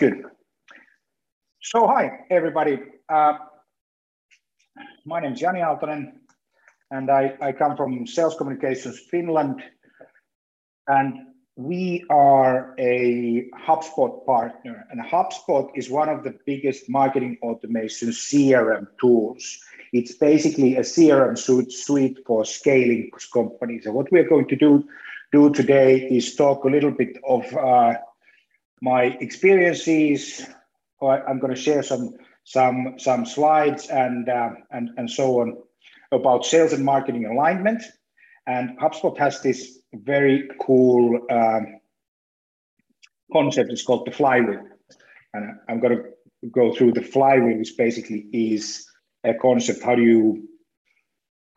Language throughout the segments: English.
Good. So hi, everybody. Uh, my name is Jani Aaltonen, and I, I come from Sales Communications Finland. And we are a HubSpot partner, and HubSpot is one of the biggest marketing automation CRM tools. It's basically a CRM suite for scaling companies. And what we're going to do, do today is talk a little bit of uh, my experiences. I'm going to share some some some slides and uh, and and so on about sales and marketing alignment. And HubSpot has this very cool um, concept. It's called the flywheel, and I'm going to go through the flywheel, which basically is a concept. How do you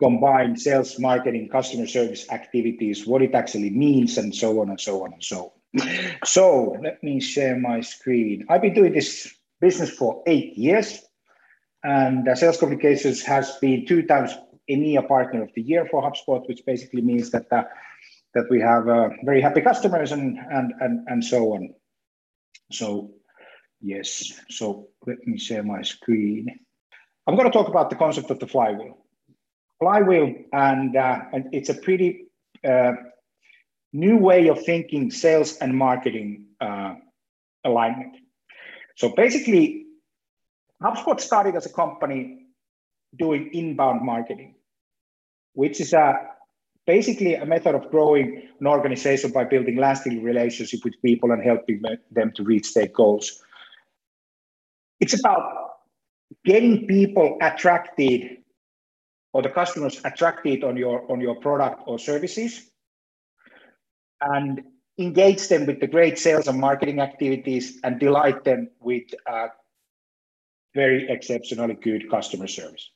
combine sales, marketing, customer service activities, what it actually means, and so on and so on and so on. So let me share my screen. I've been doing this business for eight years, and Sales Communications has been two times EMEA Partner of the Year for HubSpot, which basically means that uh, that we have uh, very happy customers and and and and so on. So yes, so let me share my screen. I'm going to talk about the concept of the flywheel. Flywheel, and, uh, and it's a pretty uh, new way of thinking sales and marketing uh, alignment. So basically, HubSpot started as a company doing inbound marketing, which is a basically a method of growing an organization by building lasting relationship with people and helping them to reach their goals. It's about getting people attracted or the customers attracted on your on your product or services and engage them with the great sales and marketing activities and delight them with uh, very exceptionally good customer service.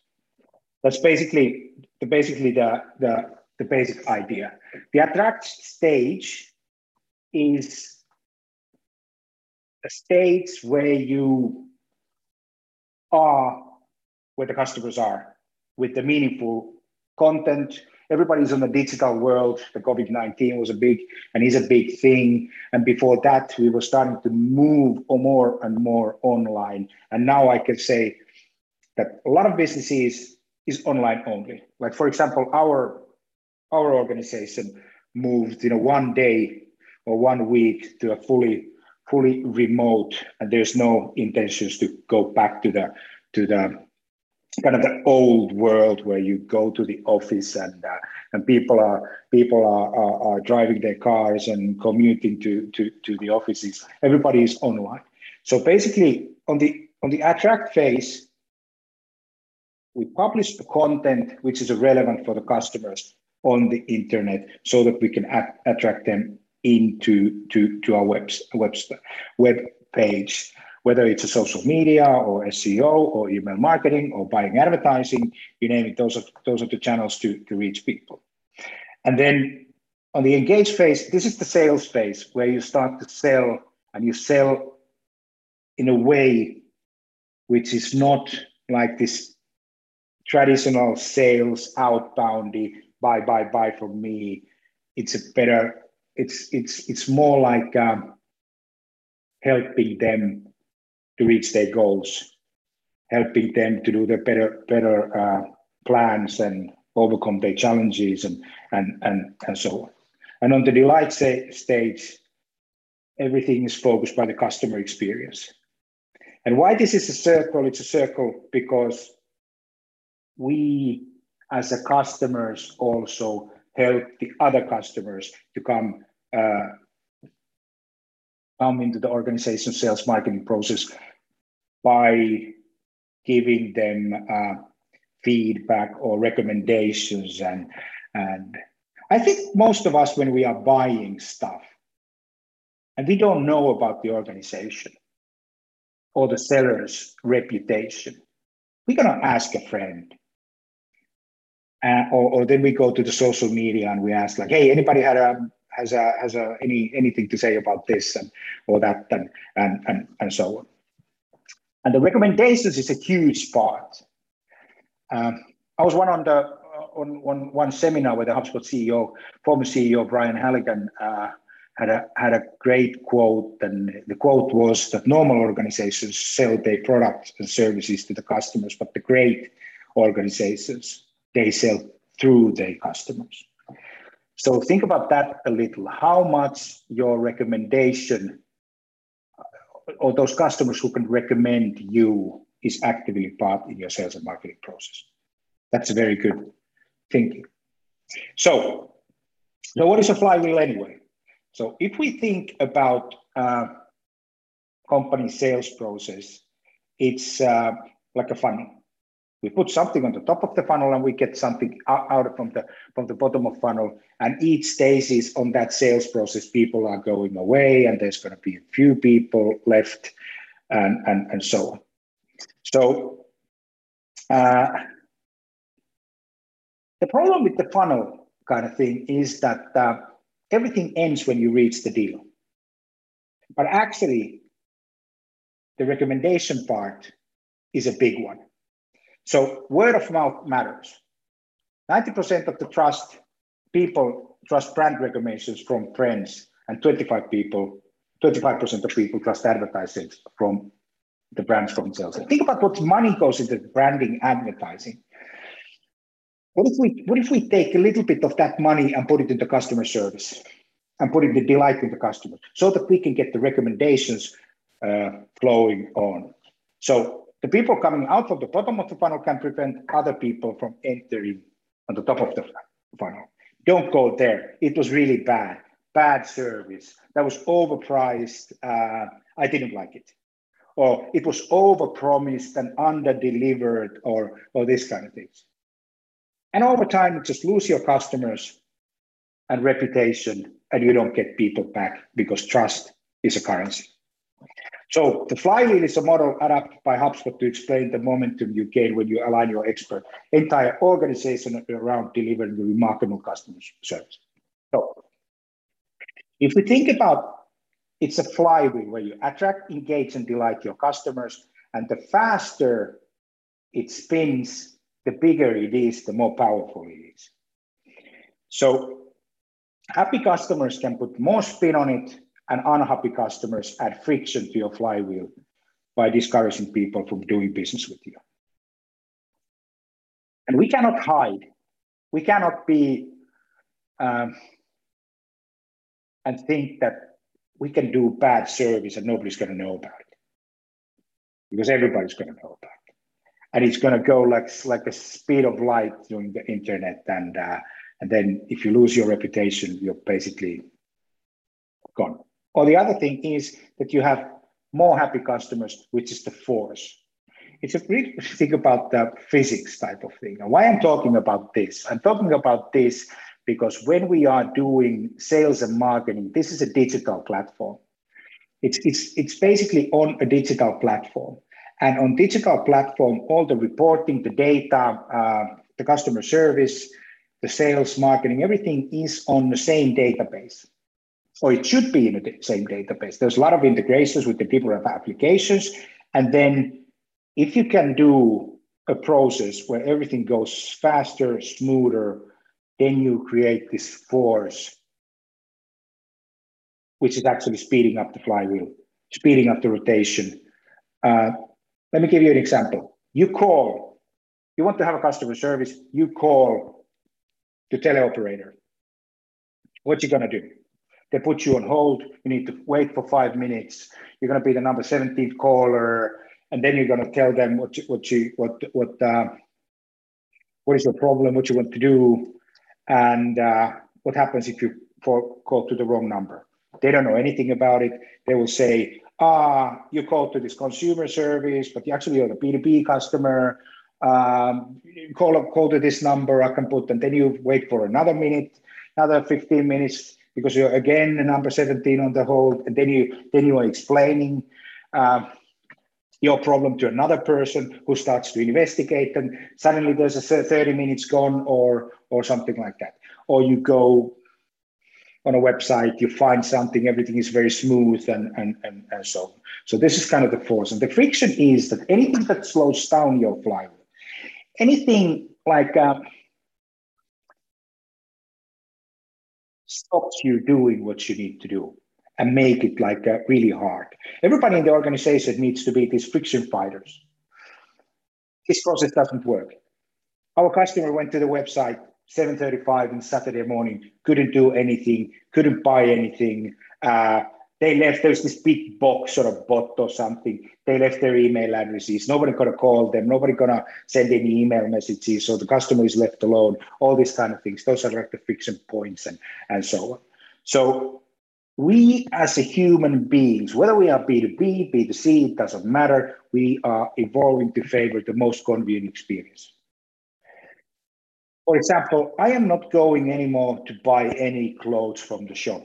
That's basically the basically the, the, the basic idea. The attract stage is a stage where you are where the customers are with the meaningful content, everybody's in the digital world. The COVID 19 was a big and is a big thing. And before that, we were starting to move more and more online. And now I can say that a lot of businesses is online only. Like, for example, our, our organization moved you know, one day or one week to a fully fully remote and there's no intentions to go back to the to the kind of the old world where you go to the office and uh, and people are people are, are, are driving their cars and commuting to, to to the offices. Everybody is online. So basically on the on the attract phase we publish the content which is relevant for the customers on the internet so that we can at, attract them into to, to our web, web, web page whether it's a social media or SEO or email marketing or buying advertising, you name it, those are, those are the channels to, to reach people. And then on the engage phase, this is the sales phase where you start to sell and you sell in a way which is not like this traditional sales outboundy buy buy buy from me it's a better it's it's it's more like um, helping them to reach their goals, helping them to do the better better uh, plans and overcome their challenges and and and and so on. And on the delight stage, everything is focused by the customer experience. And why this is a circle? It's a circle because we, as a customers, also help the other customers to come uh, come into the organization sales marketing process by giving them uh, feedback or recommendations and and I think most of us when we are buying stuff and we don't know about the organization or the seller's reputation, we're gonna ask a friend. Uh, or, or then we go to the social media and we ask like, hey, anybody had a has a has a any anything to say about this and or that and and and, and so on. And the recommendations is a huge part. Um, I was one on the uh, on, on one seminar where the HubSpot CEO, former CEO Brian Halligan, uh, had a had a great quote, and the quote was that normal organizations sell their products and services to the customers, but the great organizations they sell through their customers. So think about that a little. How much your recommendation or those customers who can recommend you is actively part in your sales and marketing process. That's a very good thinking. So, so what is a flywheel anyway? So if we think about uh, company sales process, it's uh, like a funnel. We put something on the top of the funnel and we get something out from the from the bottom of funnel. And each stage is on that sales process, people are going away, and there's going to be a few people left, and and and so on. So uh, the problem with the funnel kind of thing is that uh, everything ends when you reach the deal. But actually, the recommendation part is a big one. So word of mouth matters. 90% of the trust people trust brand recommendations from friends, and 25 people, 25% of people trust advertising from the brands themselves. Think about what money goes into branding advertising. What if we what if we take a little bit of that money and put it into customer service and put it the delight in the customer so that we can get the recommendations uh, flowing on. So the people coming out from the bottom of the funnel can prevent other people from entering on the top of the funnel. Don't go there. It was really bad. Bad service. That was overpriced. Uh, I didn't like it. Or it was overpromised and under-delivered, or or this kind of things. And over time, you just lose your customers and reputation, and you don't get people back because trust is a currency. So the flywheel is a model adapted by HubSpot to explain the momentum you gain when you align your expert entire organization around delivering remarkable customer service. So if we think about it's a flywheel where you attract, engage, and delight your customers, and the faster it spins, the bigger it is, the more powerful it is. So happy customers can put more spin on it, and unhappy customers add friction to your flywheel by discouraging people from doing business with you. And we cannot hide. We cannot be um, and think that we can do bad service and nobody's going to know about it because everybody's going to know about it and it's going to go like like a speed of light during the internet and uh, and then if you lose your reputation you're basically gone or the other thing is that you have more happy customers which is the force. It's a pretty think about the physics type of thing. And why i'm talking about this? I'm talking about this because when we are doing sales and marketing this is a digital platform. It's it's it's basically on a digital platform. And on digital platform, all the reporting, the data, uh, the customer service, the sales, marketing, everything is on the same database. Or it should be in the same database. There's a lot of integrations with the different applications. And then if you can do a process where everything goes faster, smoother, then you create this force, which is actually speeding up the flywheel, speeding up the rotation. Uh, let me give you an example. You call, you want to have a customer service, you call the teleoperator. What you gonna do? They put you on hold. You need to wait for five minutes. You're gonna be the number 17th caller, and then you're gonna tell them what you, what you what what uh, what is your problem, what you want to do, and uh, what happens if you call call to the wrong number. They don't know anything about it. They will say, ah, you call to this consumer service, but you actually are a B2B customer. Um, call call to this number, I can put, and then you wait for another minute, another 15 minutes, because you're again the number 17 on the hold, and then you then you are explaining uh, your problem to another person who starts to investigate, and suddenly there's a 30 minutes gone, or or something like that, or you go on a website, you find something, everything is very smooth and, and, and, and so on. So this is kind of the force. And the friction is that anything that slows down your flywheel, anything like uh, stops you doing what you need to do and make it like uh, really hard. Everybody in the organization needs to be these friction fighters. This process doesn't work. Our customer went to the website 7:35 on Saturday morning, couldn't do anything, couldn't buy anything. Uh, they left there's this big box sort of bot or something. They left their email addresses. Nobody gonna call them. Nobody gonna send any email messages. So the customer is left alone. All these kind of things. Those are like the friction points and and so on. So we as a human beings whether we are b2b b2c it doesn't matter. We are evolving to favor the most convenient experience. For example i am not going anymore to buy any clothes from the shop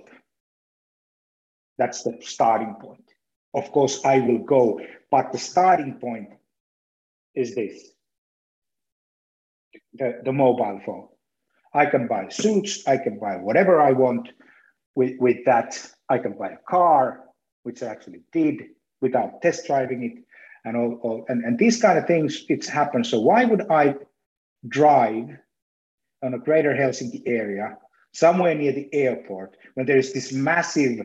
that's the starting point. Of course, I will go, but the starting point is this the, the mobile phone. I can buy suits, I can buy whatever I want with, with that. I can buy a car, which I actually did without test driving it, and all, all and, and these kind of things it's happened. So why would I drive on a greater Helsinki area, somewhere near the airport, when there is this massive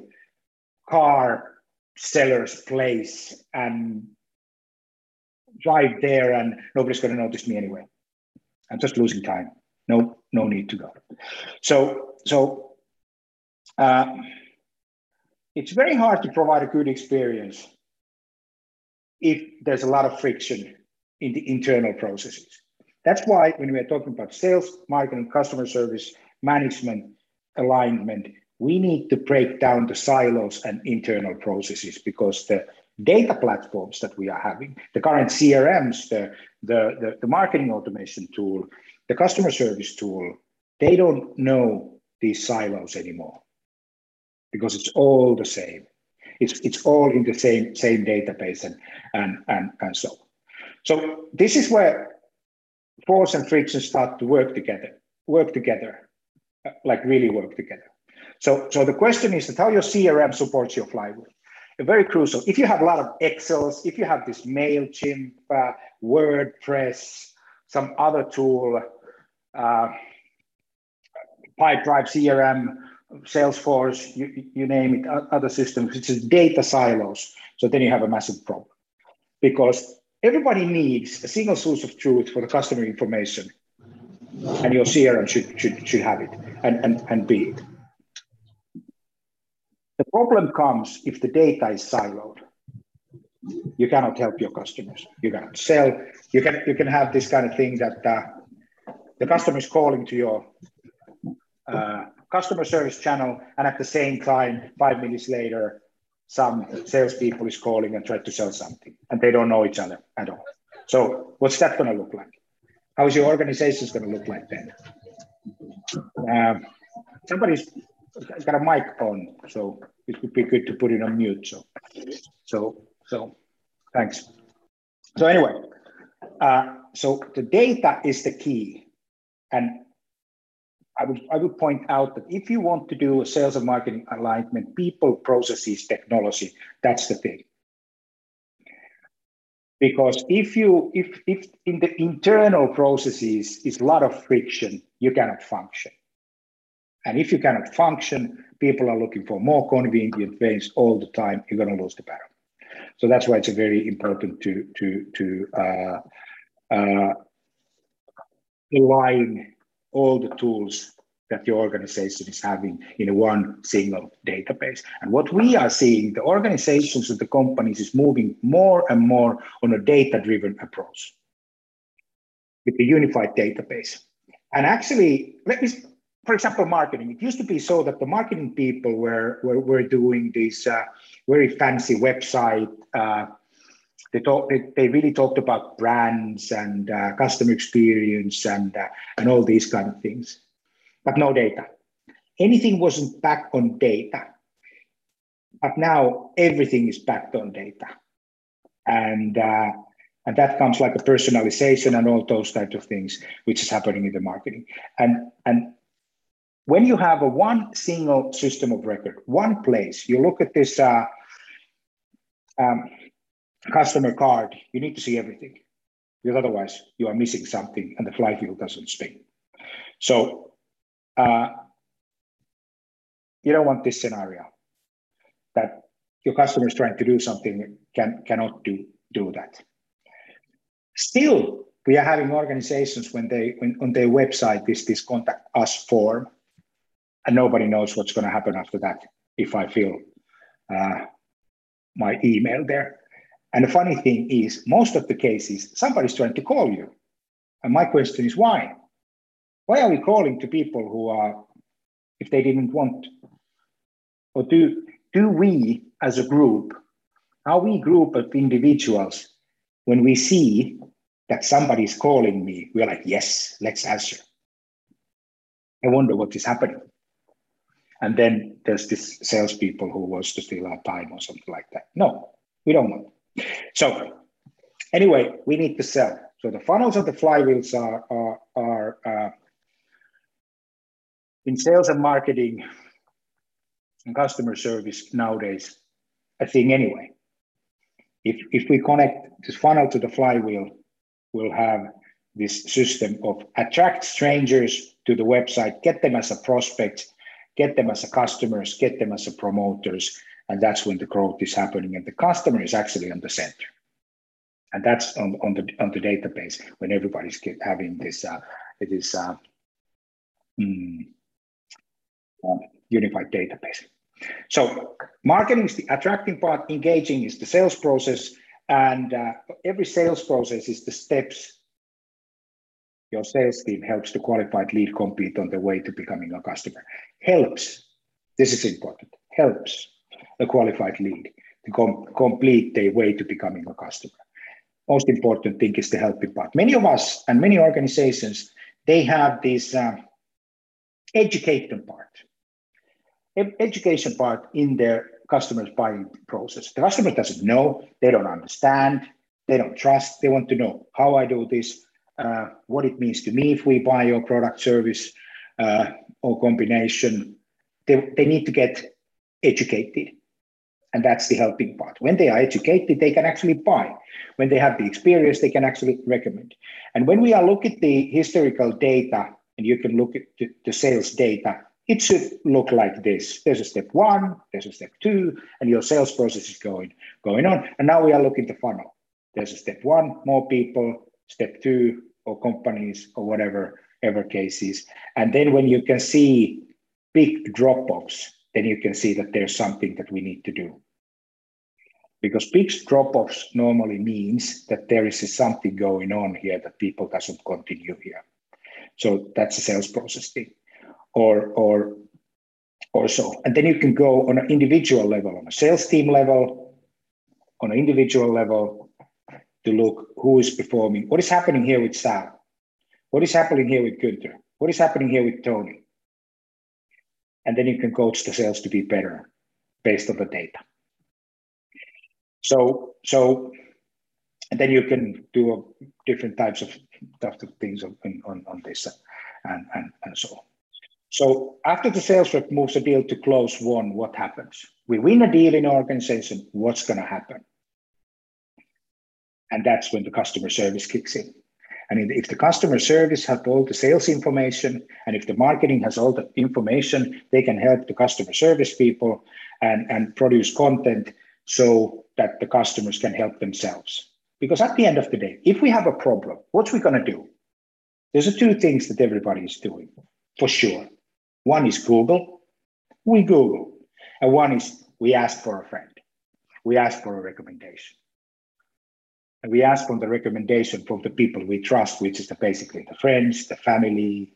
car seller's place and drive there and nobody's going to notice me anyway. I'm just losing time. No, no need to go. So, so uh, it's very hard to provide a good experience if there's a lot of friction in the internal processes. That's why when we are talking about sales, marketing, customer service, management, alignment, we need to break down the silos and internal processes because the data platforms that we are having, the current CRMs, the, the, the, the, marketing automation tool, the customer service tool, they don't know these silos anymore because it's all the same. It's, it's all in the same, same database and, and, and, and so on. So this is where force and friction start to work together, work together, uh, like really work together. So, so the question is that how your CRM supports your flywheel. Very crucial. If you have a lot of Excels, if you have this MailChimp, uh, WordPress, some other tool, uh, Pipedrive, CRM, Salesforce, you, you name it, other systems, it's data silos. So then you have a massive problem because everybody needs a single source of truth for the customer information and your CRM should, should, should have it and, and, and be it. Problem comes if the data is siloed. You cannot help your customers. You cannot sell. You can you can have this kind of thing that uh, the customer is calling to your uh, customer service channel, and at the same time, five minutes later, some salespeople is calling and try to sell something, and they don't know each other at all. So, what's that going to look like? How is your organization going to look like then? Um, somebody's got a mic on, so it would be good to put it on mute. So, so, so, thanks. So anyway, uh, so the data is the key, and I would I would point out that if you want to do a sales and marketing alignment, people, processes, technology, that's the thing. Because if you if if in the internal processes is a lot of friction, you cannot function. And if you cannot function, people are looking for more convenient ways all the time, you're going to lose the battle. So that's why it's very important to to to uh, uh, align all the tools that your organization is having in one single database. And what we are seeing, the organizations and the companies is moving more and more on a data-driven approach with a unified database. And actually, let me for example, marketing. It used to be so that the marketing people were were, were doing this uh, very fancy website. Uh, they talk. They, they, really talked about brands and uh, customer experience and uh, and all these kind of things, but no data. Anything wasn't backed on data, but now everything is backed on data, and uh, and that comes like a personalization and all those types of things, which is happening in the marketing. And and when you have a one single system of record, one place, you look at this uh, um, customer card, you need to see everything because otherwise you are missing something and the flywheel doesn't spin. So uh, you don't want this scenario that your customer is trying to do something can cannot do do that. Still, we are having organizations when they when on their website this this contact us form, and nobody knows what's going to happen after that if I fill uh, my email there. And the funny thing is, most of the cases, somebody's trying to call you. And my question is why? Why are we calling to people who are, if they didn't want? Or do, do we as a group, are we group of individuals, when we see that somebody's calling me, we're like, yes, let's answer. I wonder what is happening. And then there's this salespeople who wants to steal our time or something like that. No, we don't want. So anyway, we need to sell. So the funnels of the flywheels are are, are uh, in sales and marketing and customer service nowadays a thing anyway. If if we connect this funnel to the flywheel, we'll have this system of attract strangers to the website, get them as a prospect, get them as a customers, get them as a promoters, and that's when the growth is happening. And the customer is actually on the center, and that's on, on the on the database when everybody's having this. Uh, it is uh, mm, uh, unified database. So marketing is the attracting part, engaging is the sales process, and uh, every sales process is the steps your sales team helps the qualified lead compete on the way to becoming a customer. Helps, this is important, helps a qualified lead to com- complete their way to becoming a customer. Most important thing is the helping part. Many of us and many organizations, they have this uh, education part, education part in their customers buying process. The customer doesn't know, they don't understand, they don't trust, they want to know how I do this, what it means to me if we buy your product, service, uh, or combination. They, they need to get educated. And that's the helping part. When they are educated, they can actually buy. When they have the experience, they can actually recommend. And when we are looking at the historical data, and you can look at the, the sales data, it should look like this. There's a step one, there's a step two, and your sales process is going, going on. And now we are looking at the funnel. There's a step one, more people, step two, or companies or whatever ever cases. And then when you can see big drop-offs, then you can see that there's something that we need to do. Because big drop-offs normally means that there is something going on here that people doesn't continue here. So that's a sales process thing. Or or or so. And then you can go on an individual level, on a sales team level, on an individual level, to look who is performing. What is happening here with Sam? What is happening here with Günther? What is happening here with Tony? And then you can coach the sales to be better based on the data. So, so, and then you can do a, different types of, of things on, on, on this and, and, and so on. So after the sales rep moves a deal to closed won, what happens? We win a deal in our organization. What's going to happen? And that's when the customer service kicks in. And if the customer service has all the sales information, and if the marketing has all the information, they can help the customer service people and, and produce content so that the customers can help themselves. Because at the end of the day, if we have a problem, what's we going to do? There's two things that everybody is doing for sure. One is Google. We Google. And one is we ask for a friend. We ask for a recommendation. And we ask for the recommendation from the people we trust, which is the, basically the friends, the family,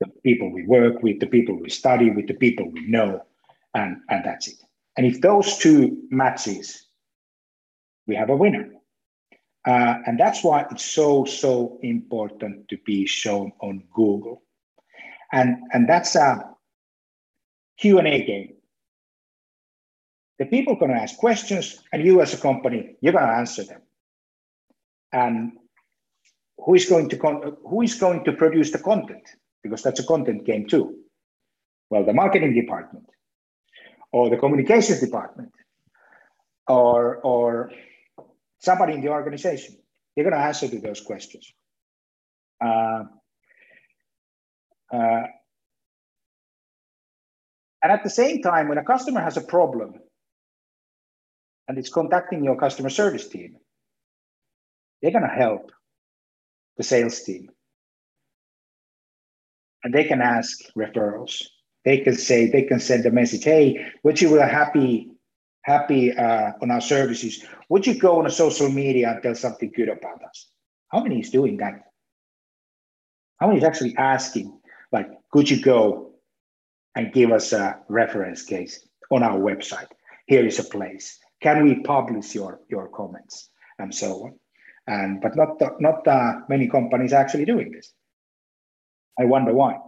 the people we work with, the people we study with, the people we know, and, and that's it. And if those two matches, we have a winner. Uh, and that's why it's so, so important to be shown on Google. And, and that's a Q&A game. The people are going to ask questions, and you as a company, you're going to answer them and who is going to con- who is going to produce the content? Because that's a content game too. Well the marketing department or the communications department or or somebody in the organization they're going to answer to those questions. Uh, uh, And at the same time, when a customer has a problem and it's contacting your customer service team, they're going to help the sales team. And they can ask referrals. They can say, they can send a message, hey, would you were happy, happy uh, on our services? Would you go on a social media and tell something good about us? How many is doing that? How many is actually asking, like, could you go and give us a reference case on our website? Here is a place. Can we publish your, your comments and so on? And but not not many companies actually doing this. I wonder why.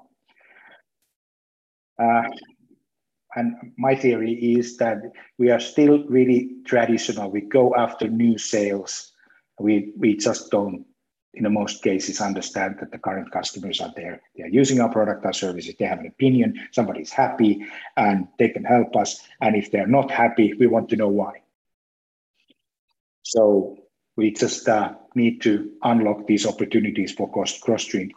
Uh, and my theory is that we are still really traditional. We go after new sales. We we just don't, in the most cases, understand that the current customers are there. They are using our product or services. They have an opinion. Somebody's happy, and they can help us. And if they're not happy, we want to know why. So we just uh, need to unlock these opportunities for cross-team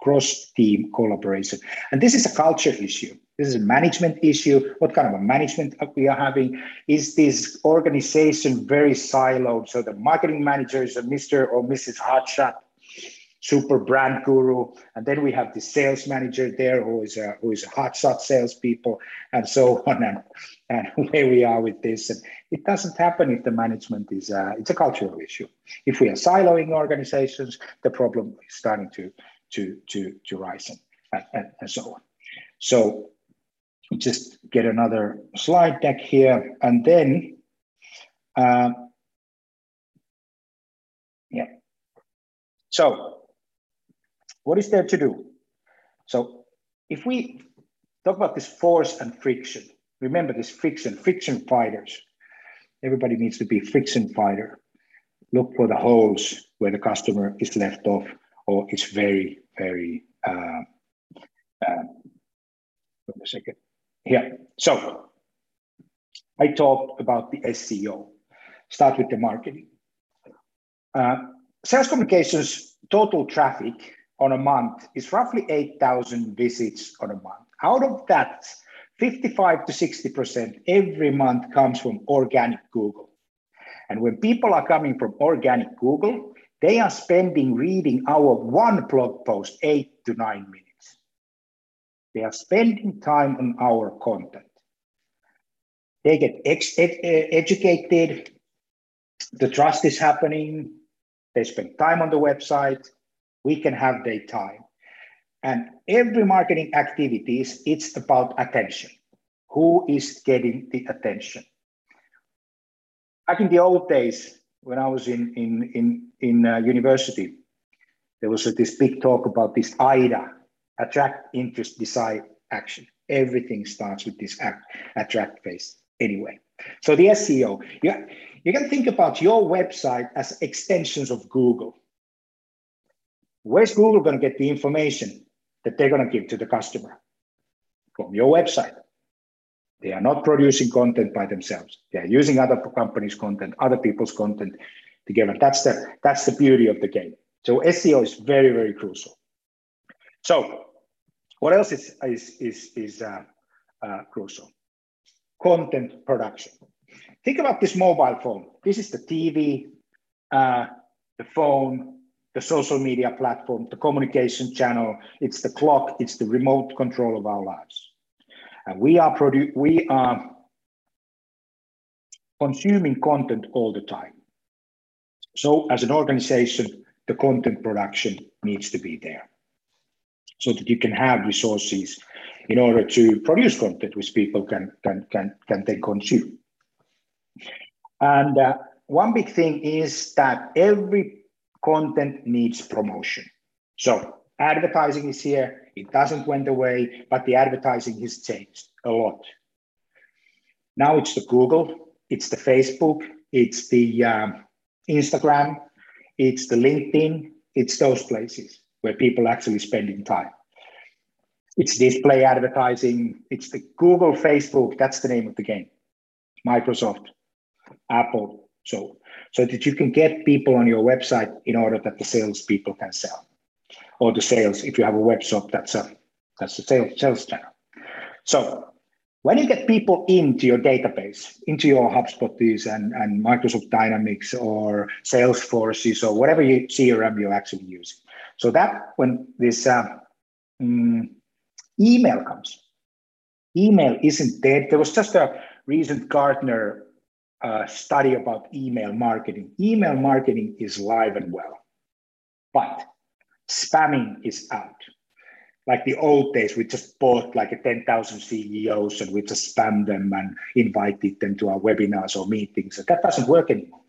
cross-team collaboration. And this is a culture issue. This is a management issue. What kind of a management we are having? Is this organization very siloed? So the marketing manager is a Mr. or Mrs. Hotshot, super brand guru, and then we have the sales manager there who is a who is a hotshot salespeople, and so on and and where we are with this. And it doesn't happen if the management is, uh, it's a cultural issue. If we are siloing organizations, the problem is starting to, to, to, to rise and, and, and so on. So just get another slide deck here. And then, uh, yeah. So what is there to do? So if we talk about this force and friction, Remember this friction, friction fighters. Everybody needs to be friction fighter. Look for the holes where the customer is left off or it's very, very, uh, uh, wait a second. Yeah, so I talked about the SEO. Start with the marketing. Uh, sales communications total traffic on a month is roughly 8,000 visits on a month. Out of that, 55 to 60% every month comes from organic Google. And when people are coming from organic Google, they are spending reading our one blog post eight to nine minutes. They are spending time on our content. They get ex- ed- educated, the trust is happening, they spend time on the website, we can have their time. And every marketing activities, it's about attention. Who is getting the attention? Back in the old days, when I was in in in in uh, university, there was this big talk about this AIDA, attract, interest, decide, action. Everything starts with this act, attract phase. Anyway, so the SEO, you, you can think about your website as extensions of Google. Where's Google going to get the information? that they're going to give to the customer from your website. They are not producing content by themselves. They are using other companies' content, other people's content together. That's the that's the beauty of the game. So SEO is very very crucial. So what else is is is, is uh, uh, crucial? Content production. Think about this mobile phone. This is the TV, uh, the phone, the social media platform, the communication channel, it's the clock, it's the remote control of our lives. And we are produ- we are consuming content all the time. So as an organization, the content production needs to be there so that you can have resources in order to produce content which people can can can, can then consume. And uh, one big thing is that every content needs promotion. So advertising is here. It doesn't went away, but the advertising has changed a lot. Now it's the Google, it's the Facebook, it's the um, Instagram, it's the LinkedIn, it's those places where people actually spending time. It's display advertising, it's the Google, Facebook, that's the name of the game. Microsoft, Apple. So so that you can get people on your website in order that the sales people can sell or the sales if you have a web shop that's a that's a sales sales channel so When you get people into your database, into your HubSpots and, and Microsoft Dynamics or Salesforces or whatever you, CRM you're actually using. So that when this uh, email comes, email isn't dead. There was just a recent Gartner uh, study about email marketing. Email marketing is live and well, but spamming is out like the old days, we just bought like a 10,000 CEOs and we just spam them and invited them to our webinars or meetings. That doesn't work anymore.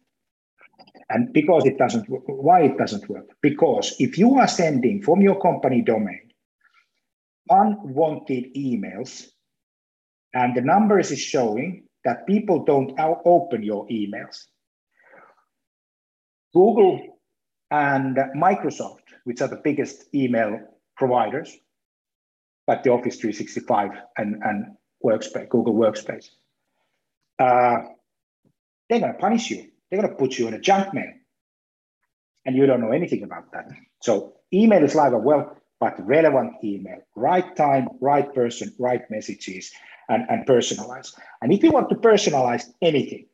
And because it doesn't, work, why it doesn't work? Because if you are sending from your company domain unwanted emails, and the numbers is showing that people don't open your emails, Google and Microsoft, which are the biggest email providers, like the Office 365 and, and Workspace, Google Workspace. Uh, they're going to punish you. They're going to put you in a junk mail. And you don't know anything about that. So email is live and well, but relevant email, right time, right person, right messages, and, and personalized. And if you want to personalize anything,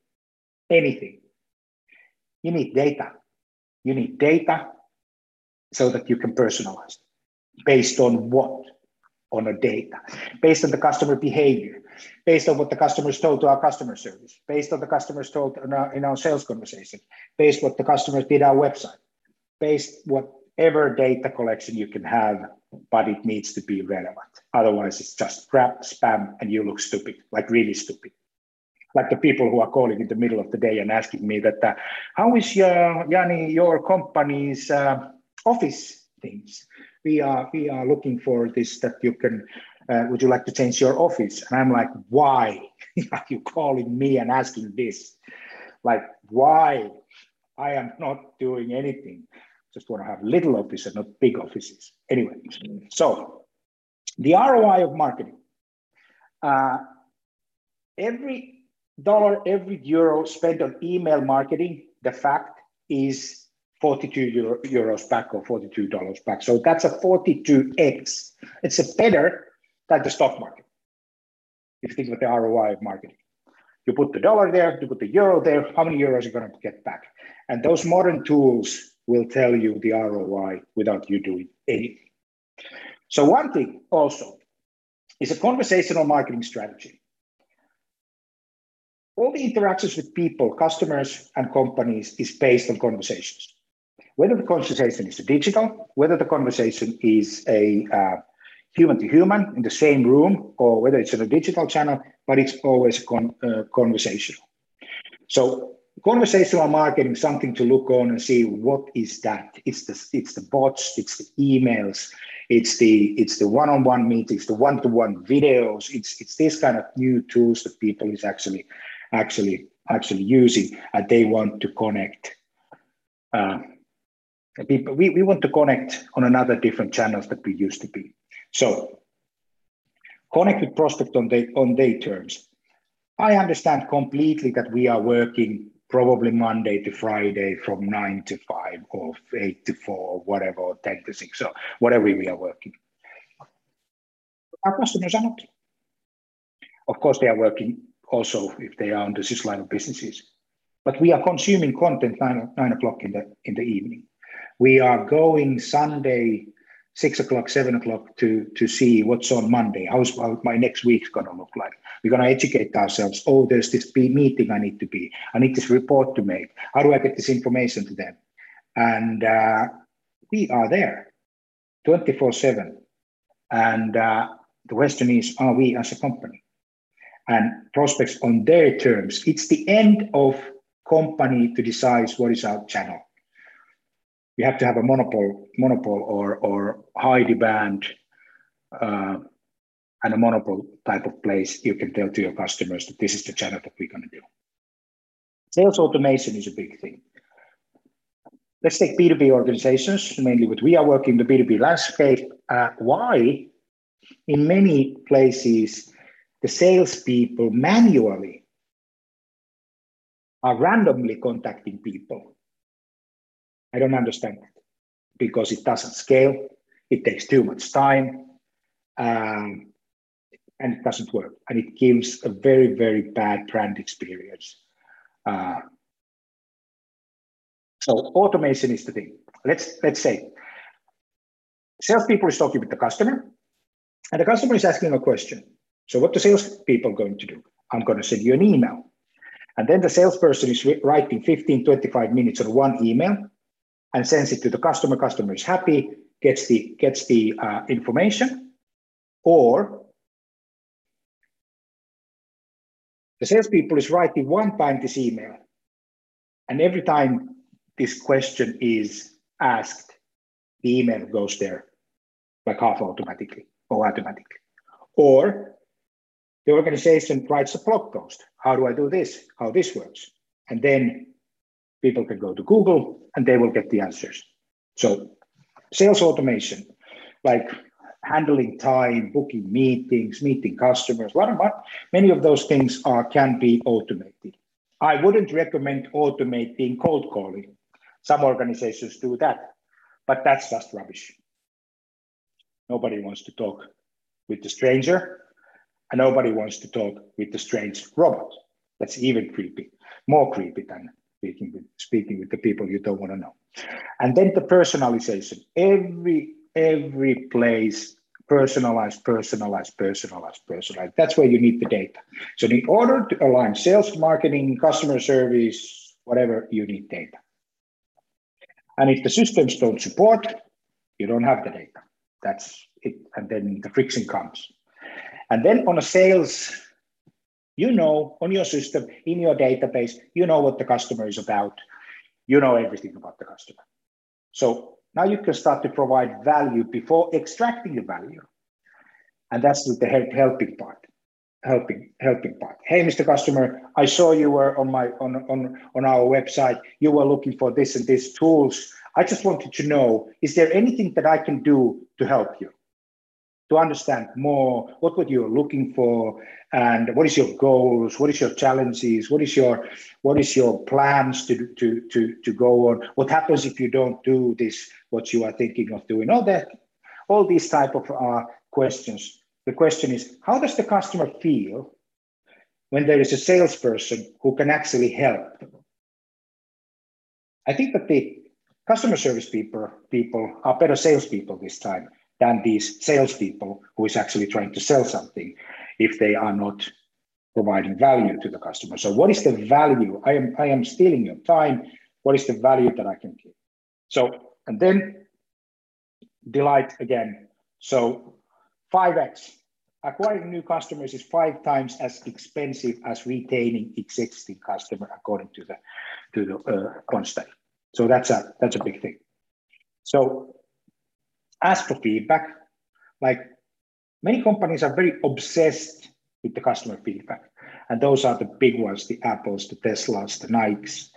anything, you need data. You need data so that you can personalize based on what? on a data, based on the customer behavior, based on what the customers told to our customer service, based on the customers told in our, in our sales conversation, based what the customers did our website, based whatever data collection you can have, but it needs to be relevant. Otherwise, it's just crap, spam, and you look stupid, like really stupid. Like the people who are calling in the middle of the day and asking me that, uh, how is your, Jani, your company's uh, office things? we are we are looking for this that you can uh, would you like to change your office and i'm like why are you calling me and asking this like why i am not doing anything just want to have little offices not big offices anyway so the roi of marketing uh, every dollar every euro spent on email marketing the fact is 42 Euro, euros back or $42 back. So that's a 42x. It's a better than the stock market. If you think about the ROI of marketing, you put the dollar there, you put the euro there, how many euros are you going to get back? And those modern tools will tell you the ROI without you doing anything. So, one thing also is a conversational marketing strategy all the interactions with people, customers, and companies is based on conversations whether the conversation is digital, whether the conversation is a uh, human to human in the same room, or whether it's on a digital channel, but it's always con- uh, conversational. So conversational marketing, something to look on and see what is that. It's the it's the bots, it's the emails, it's the it's the one-on-one meetings, the one-to-one videos. It's it's this kind of new tools that people is actually actually actually using, and they want to connect. Uh, people, we, we want to connect on another different channels that we used to be. So connect with prospect on their on their terms. I understand completely that we are working probably Monday to Friday from nine to five or eight to four or whatever, or 10 to six, so whatever we are working. Our customers are not. Of course, they are working also if they are on the sys line of businesses. But we are consuming content nine, nine o'clock in the in the evening we are going Sunday, six o'clock, seven o'clock to to see what's on Monday. How's my next week's going to look like? We're going to educate ourselves. Oh, there's this meeting I need to be. I need this report to make. How do I get this information to them? And uh, we are there, twenty four seven. And uh, the question is, are we as a company? And prospects on their terms. It's the end of company to decide what is our channel you have to have a monopole, monopole or, or high demand uh, and a monopole type of place, you can tell to your customers that this is the channel that we're going to do. Sales automation is a big thing. Let's take B2B organizations, mainly what we are working the B2B landscape. Uh, why, in many places, the salespeople manually are randomly contacting people I don't understand that because it doesn't scale. It takes too much time. Um, and it doesn't work. And it gives a very, very bad brand experience. Uh, so automation is the thing. Let's, let's say salespeople is talking with the customer and the customer is asking a question. So what the salespeople going to do? I'm going to send you an email. And then the salesperson is writing 15, 25 minutes on one email and sends it to the customer. Customer is happy, gets the, gets the uh, information. Or the salespeople is writing one time this email. And every time this question is asked, the email goes there like half automatically or automatically. Or the organization writes a blog post. How do I do this? How this works? And then people can go to Google and they will get the answers. So sales automation, like handling time, booking meetings, meeting customers, a lot of many of those things are can be automated. I wouldn't recommend automating cold calling. Some organizations do that, but that's just rubbish. Nobody wants to talk with the stranger, and nobody wants to talk with the strange robot. That's even creepy, more creepy than speaking with, speaking with the people you don't want to know. And then the personalization. Every every place personalized, personalized, personalized, personalized. That's where you need the data. So in order to align sales, marketing, customer service, whatever, you need data. And if the systems don't support, you don't have the data. That's it. And then the friction comes. And then on a sales, you know, on your system, in your database, you know what the customer is about. You know everything about the customer. So now you can start to provide value before extracting the value. And that's the help, helping part. Helping, helping part. Hey, Mr. Customer, I saw you were on my on, on, on our website. You were looking for this and this tools. I just wanted to know, is there anything that I can do to help you? To understand more what what you're looking for and what is your goals, what is your challenges, what is your what is your plans to to to to go on? What happens if you don't do this? What you are thinking of doing? All that, all these type of uh, questions. The question is, how does the customer feel when there is a salesperson who can actually help? I think that the customer service people people are better salespeople this time than these salespeople who is actually trying to sell something if they are not providing value to the customer. So what is the value? I am I am stealing your time. What is the value that I can give? So and then delight again. So 5x acquiring new customers is five times as expensive as retaining existing customer according to the to the uh, study. So that's a that's a big thing. So ask for feedback. Like many companies are very obsessed with the customer feedback. And those are the big ones, the Apples, the Teslas, the Nikes,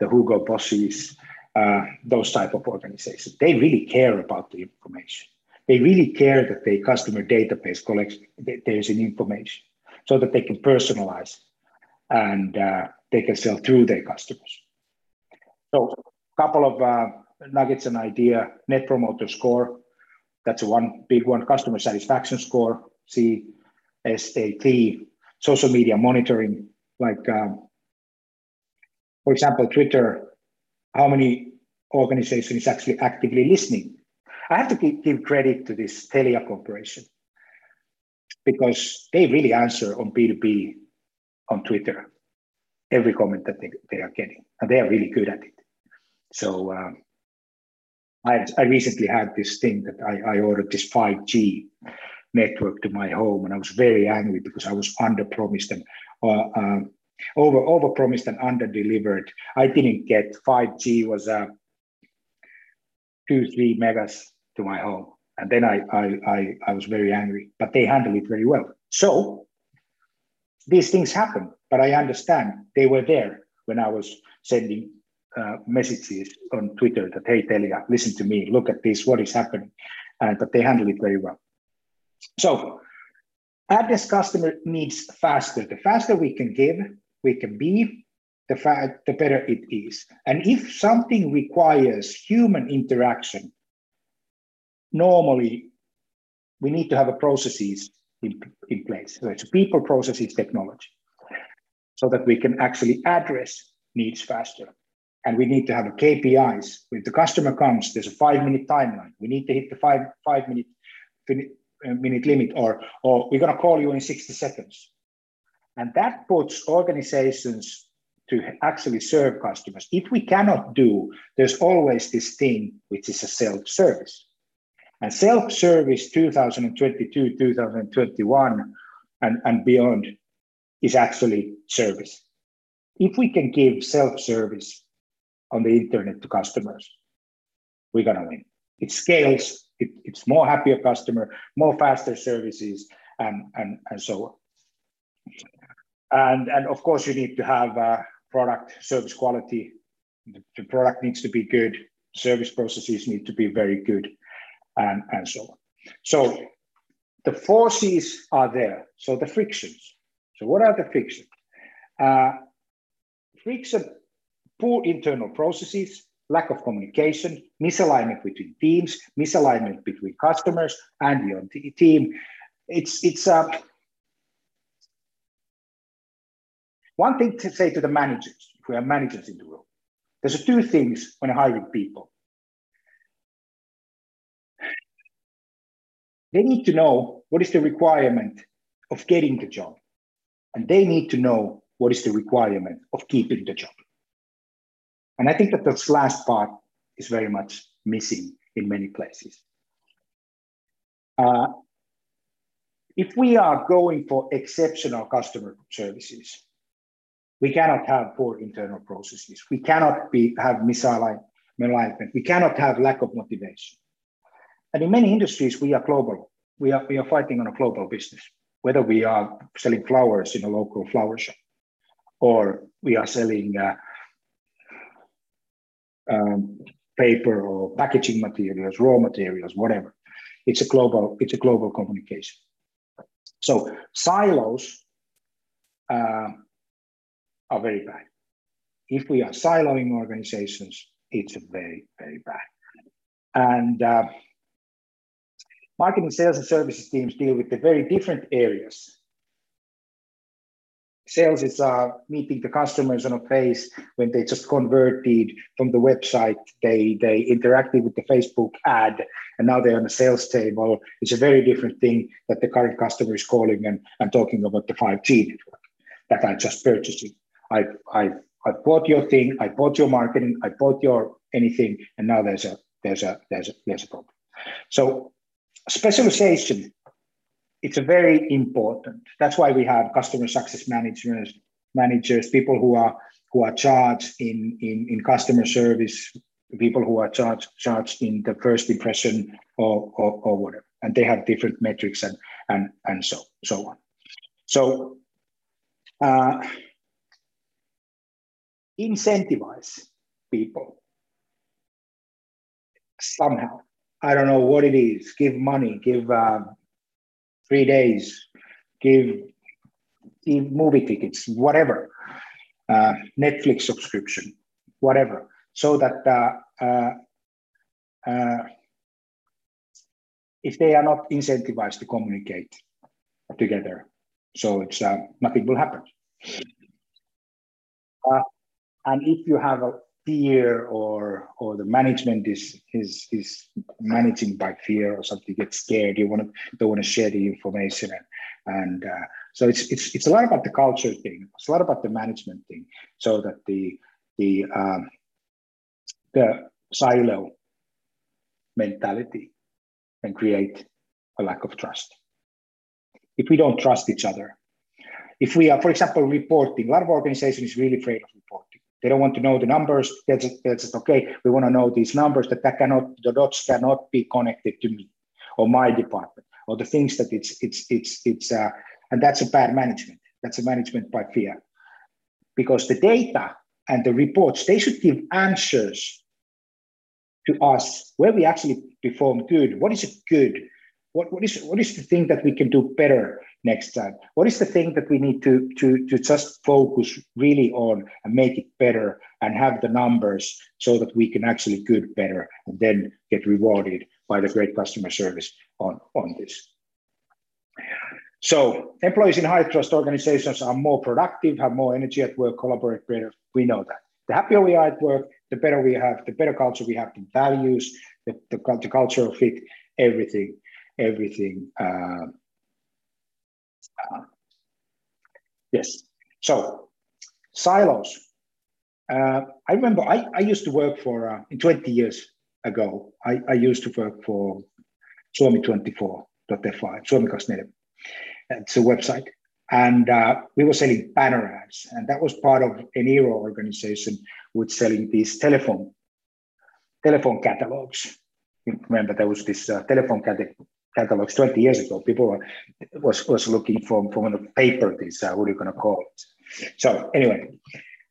the Hugo Bosses, uh, those type of organizations. They really care about the information. They really care that the customer database collects, there's an information so that they can personalize and uh, they can sell through their customers. So a couple of uh, nuggets and idea, net promoter score, that's one big one. Customer satisfaction score, CSAT, social media monitoring, like, um, for example, Twitter, how many organizations is actually actively listening? I have to give credit to this Telia Corporation because they really answer on B2B on Twitter, every comment that they, they are getting, and they are really good at it. So um, I, I recently had this thing that I, I ordered this 5G network to my home, and I was very angry because I was under promised and uh, um, over over promised and under delivered. I didn't get 5G was uh, two three megas to my home, and then I I I, I was very angry. But they handled it very well. So these things happen, but I understand they were there when I was sending uh, messages on Twitter that, hey, Telia, listen to me, look at this, what is happening? And but they handle it very well. So address customer needs faster. The faster we can give, we can be, the, fa- the better it is. And if something requires human interaction, normally we need to have a processes in, in place. So it's people, processes, technology, so that we can actually address needs faster. And we need to have a KPIs. If the customer comes, there's a five minute timeline. We need to hit the five five minute uh, minute limit, or or we're gonna call you in 60 seconds. And that puts organizations to actually serve customers. If we cannot do, there's always this thing which is a self-service. And self-service 2022, 2021, and, and beyond is actually service. If we can give self-service on the internet to customers, we're gonna win. It scales, it, it's more happier customer, more faster services, and, and, and so on. And, and of course, you need to have uh, product service quality. The, the product needs to be good. Service processes need to be very good, and, and so on. So the forces are there. So the frictions. So what are the frictions? Uh, friction, poor internal processes, lack of communication, misalignment between teams, misalignment between customers and the team. It's it's uh, One thing to say to the managers, if we have managers in the room, there's two things when hiring people. They need to know what is the requirement of getting the job, and they need to know what is the requirement of keeping the job. And I think that this last part is very much missing in many places. Uh, if we are going for exceptional customer services, we cannot have poor internal processes. We cannot be, have misalignment. We cannot have lack of motivation. And in many industries, we are global. We are, we are fighting on a global business, whether we are selling flowers in a local flower shop or we are selling uh, um, paper or packaging materials, raw materials, whatever. It's a global, it's a global communication. So silos uh, are very bad. If we are siloing organizations, it's very, very bad. And uh, marketing, sales, and services teams deal with the very different areas. Sales is uh, meeting the customers on a face when they just converted from the website. They they interacted with the Facebook ad, and now they're on the sales table. It's a very different thing that the current customer is calling and, and talking about the 5G network that I just purchased. it. I I I bought your thing, I bought your marketing, I bought your anything, and now there's a there's a there's a there's a problem. So specialization, it's a very important. That's why we have customer success managers, managers, people who are who are charged in in, in customer service, people who are charged charged in the first impression or, or, or whatever. And they have different metrics and and and so so on. So uh, incentivize people somehow. I don't know what it is. Give money, give uh, three days, give, give movie tickets, whatever, uh, Netflix subscription, whatever, so that uh, uh, uh if they are not incentivized to communicate together, so it's uh, nothing will happen. Uh, and if you have a fear or or the management is is is managing by fear or something, you get scared, you want to don't want to share the information and and uh, so it's it's it's a lot about the culture thing. It's a lot about the management thing, so that the the um, the silo mentality can create a lack of trust. If we don't trust each other, if we are, for example, reporting, a lot of organizations is really afraid of reporting. They don't want to know the numbers. That's, that's okay. We want to know these numbers that, that cannot, the dots cannot be connected to me or my department or the things that it's, it's, it's, it's, uh, and that's a bad management. That's a management by fear. Because the data and the reports, they should give answers to us where we actually perform good. What is good? What, what is what is the thing that we can do better next time? What is the thing that we need to, to, to just focus really on and make it better and have the numbers so that we can actually good better and then get rewarded by the great customer service on, on this. So employees in high trust organizations are more productive, have more energy at work, collaborate better. We know that. The happier we are at work, the better we have, the better culture we have, the values, the, the, the cultural fit, everything, everything. Uh, yes. So silos. Uh, I remember I, I used to work for, uh, in 20 years ago, I, I used to work for Suomi24.fi, Suomi 24. It's a website. And uh, we were selling banner ads. And that was part of an Eniro organization, which selling these telephone telephone catalogs. Remember, there was this uh, telephone cat- catalogs 20 years ago. People were, was, was looking for, for the paper, this, uh, what are you going to call it? So anyway,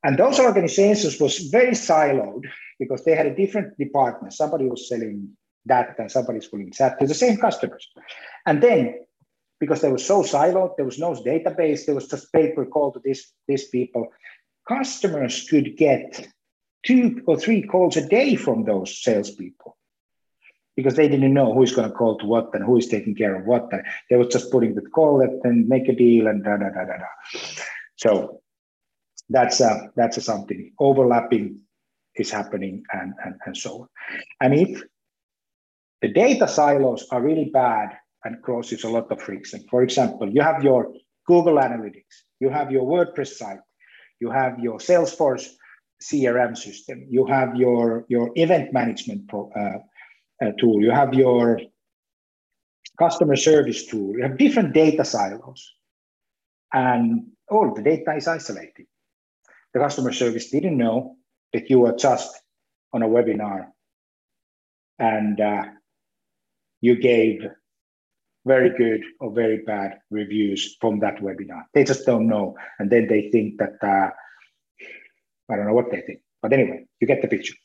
and those organizations was very siloed because they had a different department. Somebody was selling that and somebody's selling that to the same customers. And then because they were so siloed, there was no database, there was just paper call to these, these people. Customers could get two or three calls a day from those salespeople because they didn't know who is going to call to what and who is taking care of what. They were just putting the call and make a deal and da da da da da. So that's a, that's a something overlapping is happening and, and, and so on. And if the data silos are really bad and causes a lot of friction. For example, you have your Google Analytics, you have your WordPress site, you have your Salesforce CRM system, you have your, your event management pro, uh, uh, tool, you have your customer service tool, you have different data silos, and all the data is isolated. The customer service didn't know that you were just on a webinar and uh, you gave very good or very bad reviews from that webinar. They just don't know. And then they think that, uh, I don't know what they think. But anyway, you get the picture.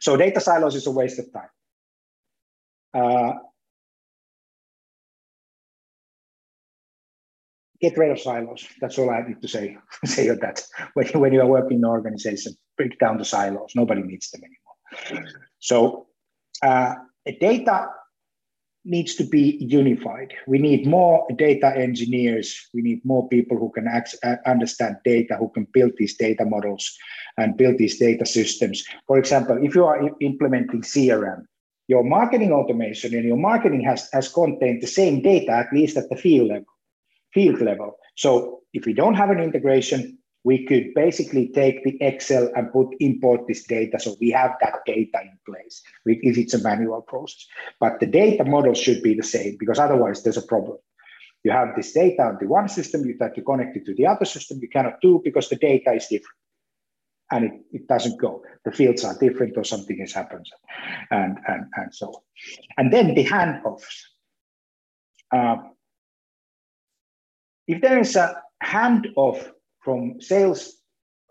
So data silos is a waste of time. Uh, get rid of silos. That's all I need to say, say of that. When, when you are working in an organization, break down the silos. Nobody needs them anymore. So uh, data needs to be unified. We need more data engineers. We need more people who can uh, understand data, who can build these data models and build these data systems. For example, if you are implementing CRM, your marketing automation and your marketing has, has contained the same data, at least at the field level. Field level. So if we don't have an integration, we could basically take the Excel and put import this data. So we have that data in place if it's a manual process. But the data model should be the same because otherwise there's a problem. You have this data on the one system, you try to connect it to the other system, you cannot do because the data is different. And it, it doesn't go. The fields are different or something has happened and, and, and so on. And then the handoffs. Uh, if there is a handoff from sales,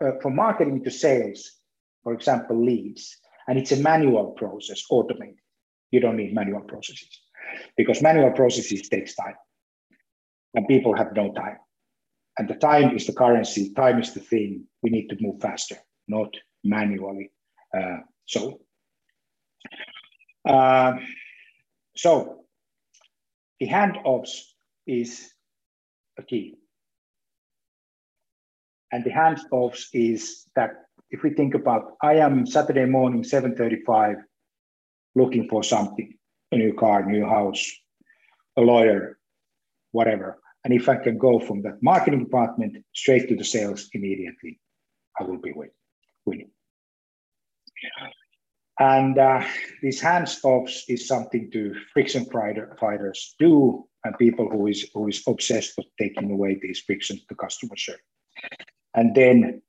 uh, from marketing to sales, for example, leads, and it's a manual process, automated. You don't need manual processes because manual processes takes time and people have no time. And the time is the currency, time is the thing. We need to move faster, not manually. Uh, so, uh, so the handoffs is a key. And the hands-offs is that if we think about, I am Saturday morning, 7.35, looking for something, a new car, new house, a lawyer, whatever. And if I can go from the marketing department straight to the sales immediately, I will be winning. And uh, these is something to friction fighters do, and people who is who is obsessed with taking away these frictions to customer service and then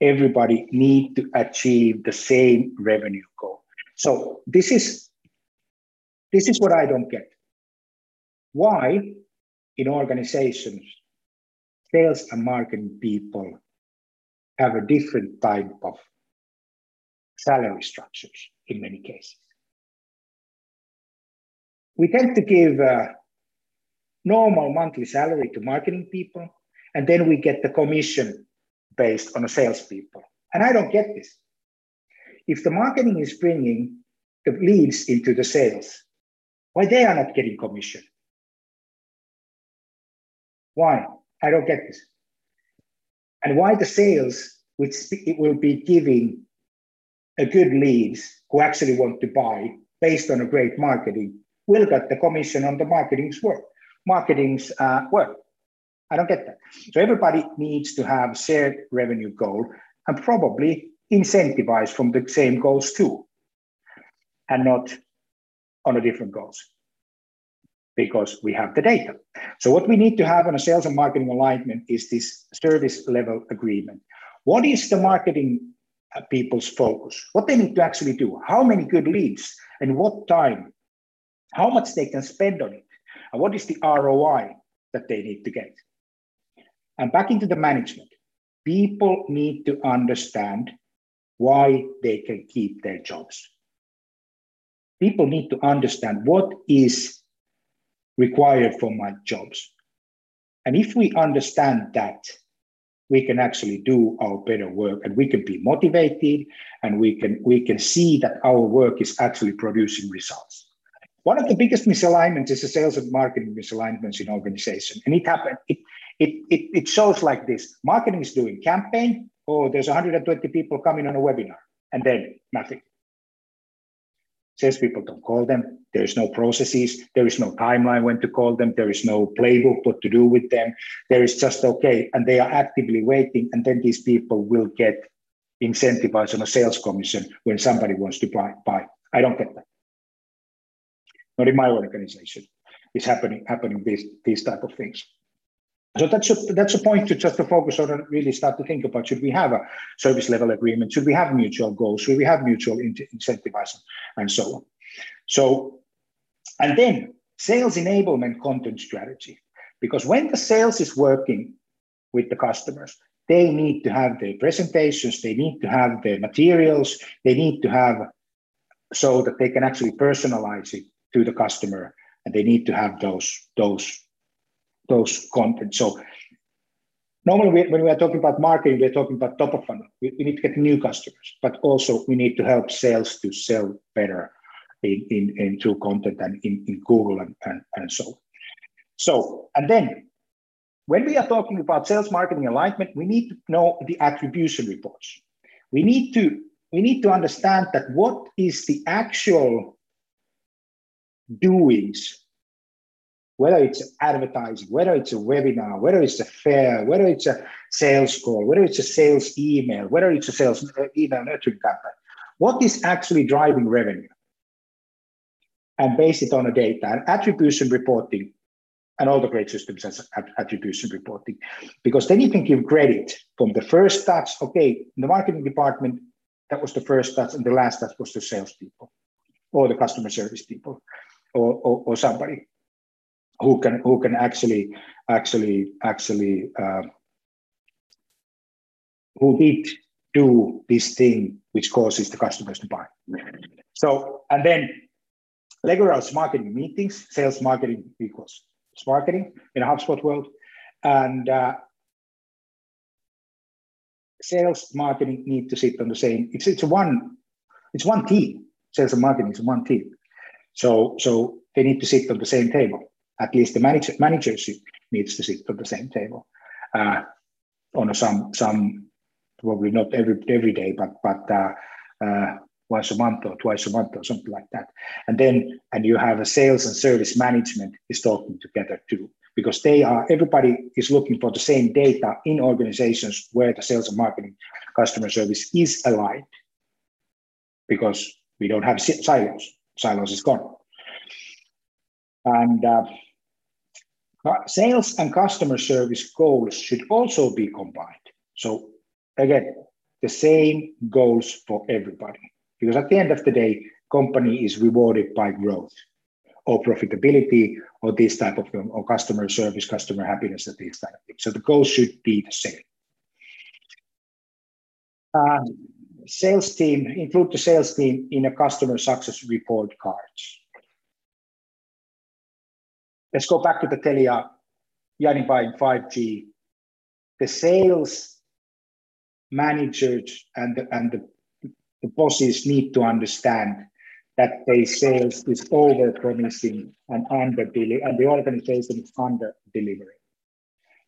everybody need to achieve the same revenue goal. So this is this is what I don't get. Why in organizations, sales and marketing people have a different type of salary structures in many cases. We tend to give a normal monthly salary to marketing people, and then we get the commission based on salespeople. And I don't get this. If the marketing is bringing the leads into the sales, why they are not getting commission? Why? I don't get this. And why the sales, which it will be giving a good leads who actually want to buy based on a great marketing, will get the commission on the marketing's work, marketing's uh, work. I don't get that. So everybody needs to have shared revenue goal and probably incentivized from the same goals too, and not on a different goals because we have the data. So what we need to have on a sales and marketing alignment is this service level agreement. What is the marketing people's focus? What they need to actually do? How many good leads and what time? How much they can spend on it? And what is the ROI that they need to get? And back into the management. People need to understand why they can keep their jobs. People need to understand what is required for my jobs. And if we understand that, we can actually do our better work and we can be motivated and we can we can see that our work is actually producing results. One of the biggest misalignments is the sales and marketing misalignments in organization. And it happened, it, it, it, it shows like this. Marketing is doing campaign, oh, there's 120 people coming on a webinar, and then nothing. Salespeople don't call them. There is no processes. There is no timeline when to call them. There is no playbook what to do with them. There is just okay, and they are actively waiting. And then these people will get incentivized on a sales commission when somebody wants to buy. buy. I don't get that. Not in my organization. It's happening happening these these type of things. So that's a, that's a point to just to focus on and really start to think about, should we have a service level agreement? Should we have mutual goals? Should we have mutual incentivizing and so on? So, and then sales enablement content strategy. Because when the sales is working with the customers, they need to have their presentations, they need to have their materials, they need to have so that they can actually personalize it to the customer and they need to have those, those those content. So normally when we are talking about marketing, we're talking about top of funnel. We, we, need to get new customers, but also we need to help sales to sell better in, in, in through content and in, in Google and, and, and so on. So, and then when we are talking about sales marketing alignment, we need to know the attribution reports. We need to we need to understand that what is the actual doings whether it's advertising, whether it's a webinar, whether it's a fair, whether it's a sales call, whether it's a sales email, whether it's a sales uh, email nurturing campaign, what is actually driving revenue? And base it on a data and attribution reporting and all the great systems as attribution reporting. Because then you can give credit from the first touch, okay, in the marketing department, that was the first touch, and the last touch was the salespeople or the customer service people or, or, or somebody who can who can actually actually actually uh, who did do this thing which causes the customers to buy. So and then Legoral's marketing meetings, sales marketing equals smarketing in a HubSpot world, and uh, sales marketing need to sit on the same. It's it's one it's one team. Sales and marketing is one team. So so they need to sit on the same table at least the manager, managership needs to sit at the same table uh, on some some probably not every every day, but but uh, uh, once a month or twice a month or something like that. And then and you have a sales and service management is talking together too, because they are everybody is looking for the same data in organizations where the sales and marketing customer service is aligned, because we don't have silos. Silos is gone. And uh, sales and customer service goals should also be combined. So again, the same goals for everybody. Because at the end of the day, company is rewarded by growth or profitability or this type of or customer service, customer happiness, and these type of things. So the goals should be the same. Uh, sales team, include the sales team in a customer success report cards. Let's go back to the Telia Jani buying 5G. The sales managers and the, and the, the bosses need to understand that their sales is over promising and under and the organization is under delivering.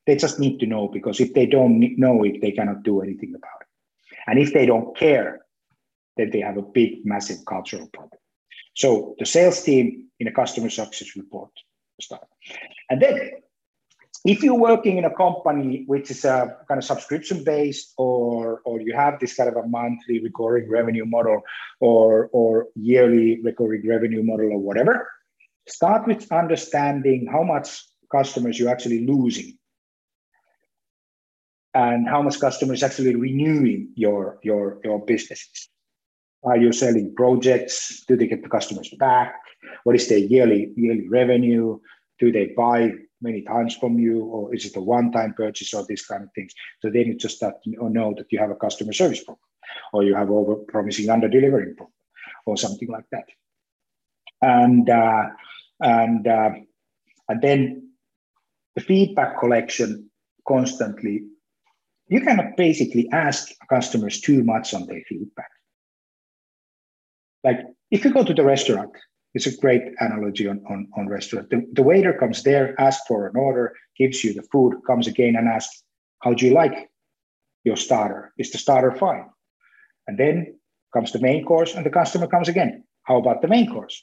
They just need to know because if they don't know it, they cannot do anything about it. And if they don't care, then they have a big, massive cultural problem. So the sales team in a customer success report start. And then if you're working in a company which is a kind of subscription based or or you have this kind of a monthly recurring revenue model or or yearly recurring revenue model or whatever start with understanding how much customers you're actually losing and how much customers actually renewing your your your businesses. Are you selling projects? Do they get the customers back what is their yearly yearly revenue do they buy many times from you, or is it a one-time purchase, or these kind of things? So then you just start to know that you have a customer service problem, or you have over-promising, under-delivering problem, or something like that. And uh, and uh, and then the feedback collection constantly. You cannot basically ask customers too much on their feedback. Like if you go to the restaurant it's a great analogy on, on, on restaurant. The, the waiter comes there, asks for an order, gives you the food, comes again and asks, how do you like your starter? Is the starter fine? And then comes the main course and the customer comes again. How about the main course?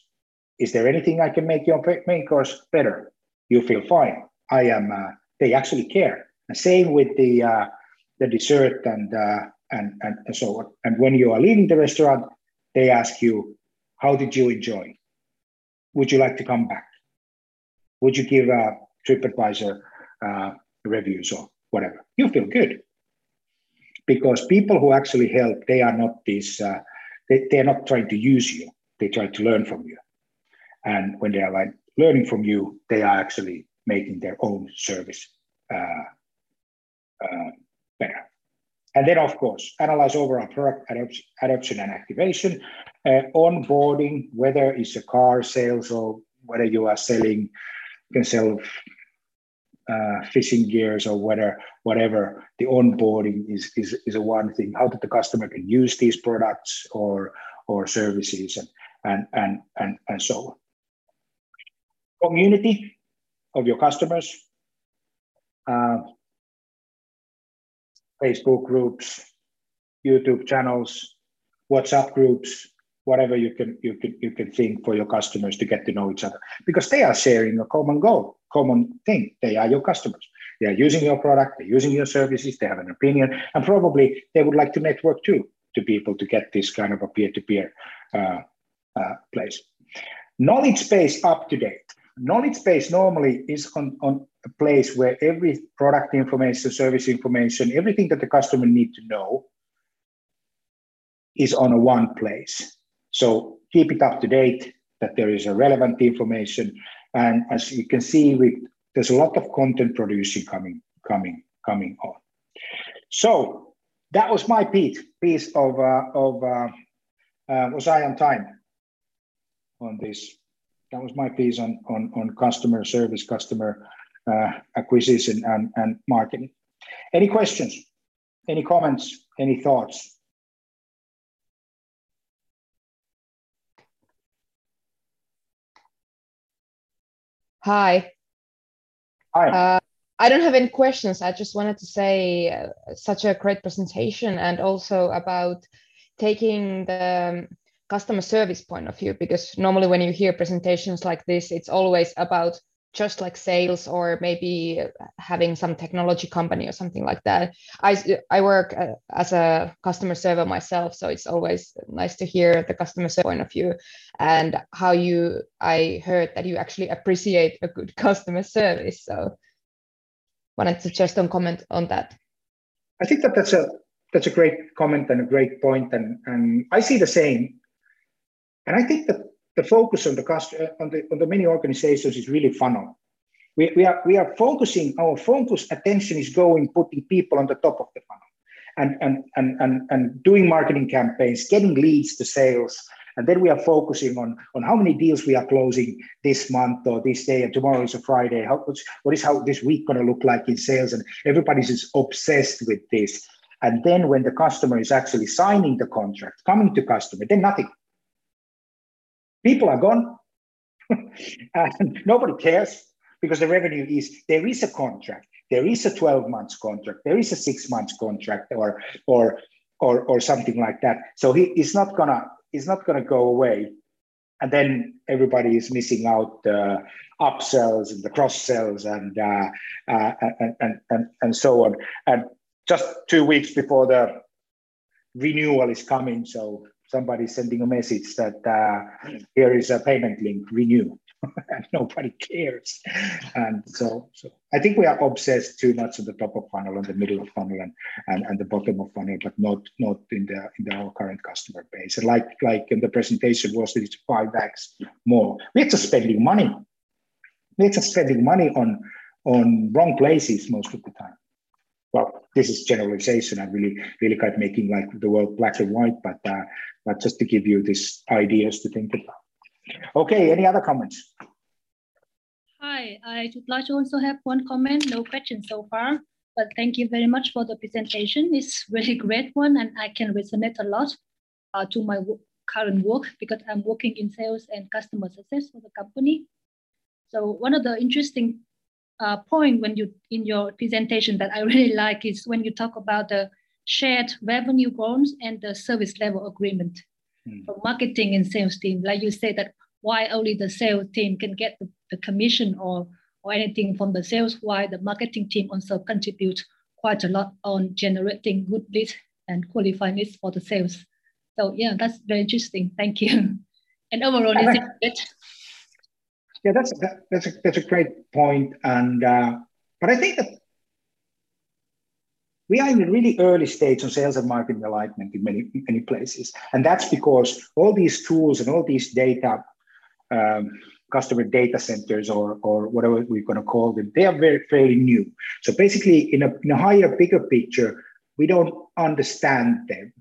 Is there anything I can make your main course better? You feel fine. I am, uh, they actually care. And same with the, uh, the dessert and, uh, and, and, and so on. And when you are leaving the restaurant, they ask you, how did you enjoy? Would you like to come back? Would you give a TripAdvisor uh, reviews or whatever? You feel good because people who actually help, they are not these, uh, they, they're not trying to use you. They try to learn from you. And when they are like learning from you, they are actually making their own service uh, uh, better. And then, of course, analyze overall product adoption and activation, uh, onboarding, whether it's a car sales or whether you are selling, you can sell uh, fishing gears or whatever, whatever. The onboarding is, is, is a one thing. How that the customer can use these products or or services and and and and, and so on. Community of your customers. Uh, Facebook groups, YouTube channels, WhatsApp groups, whatever you can you can you can think for your customers to get to know each other because they are sharing a common goal, common thing. They are your customers. They are using your product, they're using your services, they have an opinion, and probably they would like to network too to people to get this kind of a peer-to-peer uh, uh, place. Knowledge base up to date. Knowledge base normally is on, on a place where every product information, service information, everything that the customer need to know is on a one place. So keep it up to date, that there is a relevant information. And as you can see, we, there's a lot of content producing coming, coming, coming on. So that was my piece, piece of, uh, of uh, uh, was I on time on this? That was my piece on, on, on customer service, customer uh, acquisition and, and marketing. Any questions? Any comments? Any thoughts? Hi. Hi. Uh, I don't have any questions. I just wanted to say uh, such a great presentation and also about taking the um, customer service point of view because normally when you hear presentations like this, it's always about just like sales or maybe having some technology company or something like that. I, I work uh, as a customer server myself, so it's always nice to hear the customer point of view and how you, I heard that you actually appreciate a good customer service. So wanted to just comment on that. I think that that's a, that's a great comment and a great point, and, and I see the same. And I think that the focus on the uh, on the on the many organizations is really funnel. We, we are we are focusing our focus attention is going putting people on the top of the funnel and and and and, and doing marketing campaigns, getting leads to sales. And then we are focusing on, on how many deals we are closing this month or this day, and tomorrow is a Friday. How, what is how this week going to look like in sales? And everybody's just obsessed with this. And then when the customer is actually signing the contract, coming to customer, then nothing People are gone. nobody cares because the revenue is there is a contract. there is a 12 months contract, there is a six months contract, or or or or something like that. So he is not gonna he's not gonna go away, and then everybody is missing out the upsells and the cross sells and, uh, uh, and, and and and so on. And just two weeks before the renewal is coming, so somebody sending a message that uh, here is a payment link, renew. and nobody cares. And so, so I think we are obsessed too much on the top of funnel and the middle of funnel and, and, and the bottom of funnel, but not not in the in the, our current customer base. And like like in the presentation was it's five x more. We're just spending money. We're just spending money on on wrong places most of the time. Well, this is generalization. I'm really really kind of making like the world black and white, but uh, but just to give you these ideas to think about. Okay, any other comments? Hi, I would like to also have one comment, no question so far, but thank you very much for the presentation. It's really great one and I can resonate a lot uh, to my current work because I'm working in sales and customer success for the company. So one of the interesting uh, point when you in your presentation that I really like is when you talk about the shared revenue goals and the service level agreement mm. for marketing and sales team. Like you said that why only the sales team can get the, the commission or or anything from the sales, why the marketing team also contribute quite a lot on generating good leads and qualifying leads for the sales. So yeah, that's very interesting. Thank you. And overall, is it good? Yeah, that's that, that's a that's a great. And uh, but I think that we are in a really early stage on sales and marketing alignment in many many places, and that's because all these tools and all these data um, customer data centers or, or whatever we're going to call them, they are very fairly new. So basically, in a, in a higher, bigger picture, we don't understand them.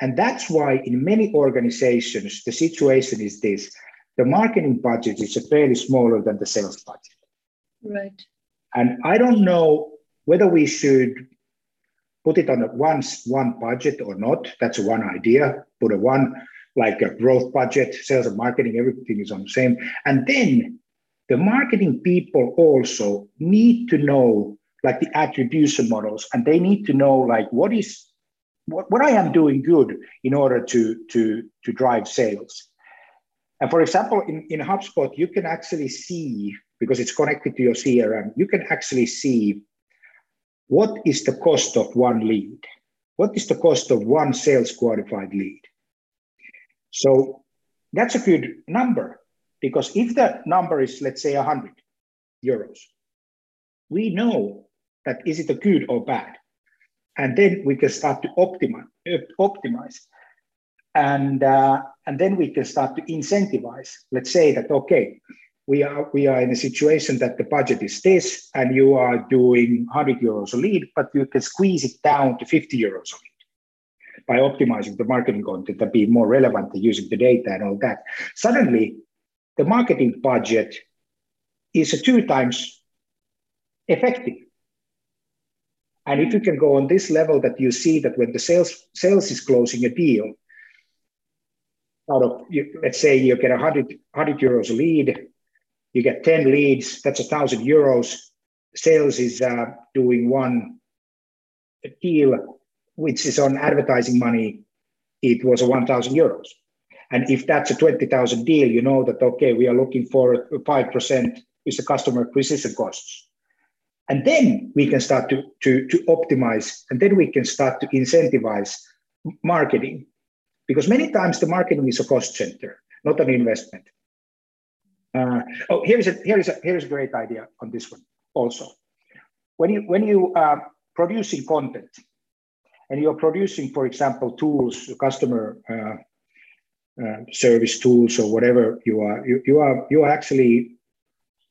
And that's why in many organizations, the situation is this the marketing budget is fairly smaller than the sales budget. Right. And I don't know whether we should put it on a once one budget or not. That's one idea. Put a one like a growth budget, sales and marketing, everything is on the same. And then the marketing people also need to know like the attribution models and they need to know like what is what, what I am doing good in order to, to, to drive sales. And for example, in, in HubSpot, you can actually see, because it's connected to your CRM, you can actually see what is the cost of one lead? What is the cost of one sales qualified lead? So that's a good number because if the number is, let's say, 100 euros, we know that is it a good or bad. And then we can start to uh, optimize, optimize. And, uh, and then we can start to incentivize. Let's say that, okay, we are, we are in a situation that the budget is this, and you are doing 100 euros a lead, but you can squeeze it down to 50 euros a lead by optimizing the marketing content and be more relevant using the data and all that, suddenly the marketing budget is two times effective. And if you can go on this level that you see that when the sales sales is closing a deal, out of let's say you get 100, 100 euros lead, you get 10 leads, that's a thousand euros. Sales is uh, doing one deal which is on advertising money, it was a 1,000 euros. And if that's a 20,000 deal, you know that, okay, we are looking for 5% is the customer acquisition costs. And then we can start to, to, to optimize, and then we can start to incentivize marketing. Because many times the marketing is a cost center, not an investment. Uh, oh, here is a here is a here is a great idea on this one also. When you when you are producing content, and you're producing, for example, tools, customer uh, uh, service tools or whatever you are, you, you are you are actually